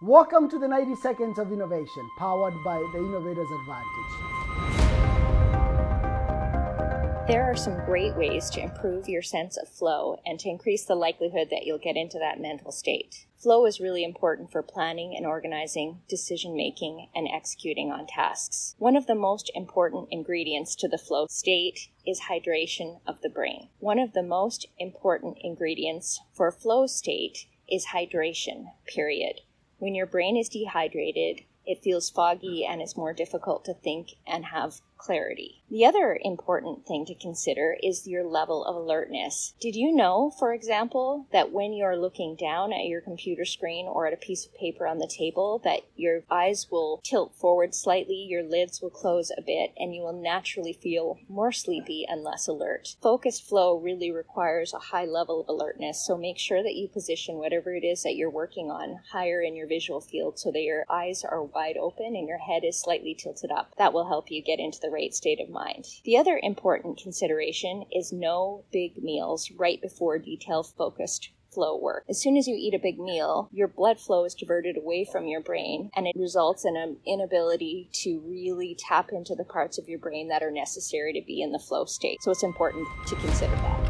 Welcome to the 90 Seconds of Innovation, powered by the Innovator's Advantage. There are some great ways to improve your sense of flow and to increase the likelihood that you'll get into that mental state. Flow is really important for planning and organizing, decision making, and executing on tasks. One of the most important ingredients to the flow state is hydration of the brain. One of the most important ingredients for flow state is hydration, period. When your brain is dehydrated, it feels foggy and it's more difficult to think and have clarity. The other important thing to consider is your level of alertness. Did you know, for example, that when you're looking down at your computer screen or at a piece of paper on the table, that your eyes will tilt forward slightly, your lids will close a bit, and you will naturally feel more sleepy and less alert. Focus flow really requires a high level of alertness, so make sure that you position whatever it is that you're working on higher in your visual field so that your eyes are wide open and your head is slightly tilted up. That will help you get into the right state of mind. The other important consideration is no big meals right before detail focused flow work. As soon as you eat a big meal, your blood flow is diverted away from your brain and it results in an inability to really tap into the parts of your brain that are necessary to be in the flow state. So it's important to consider that.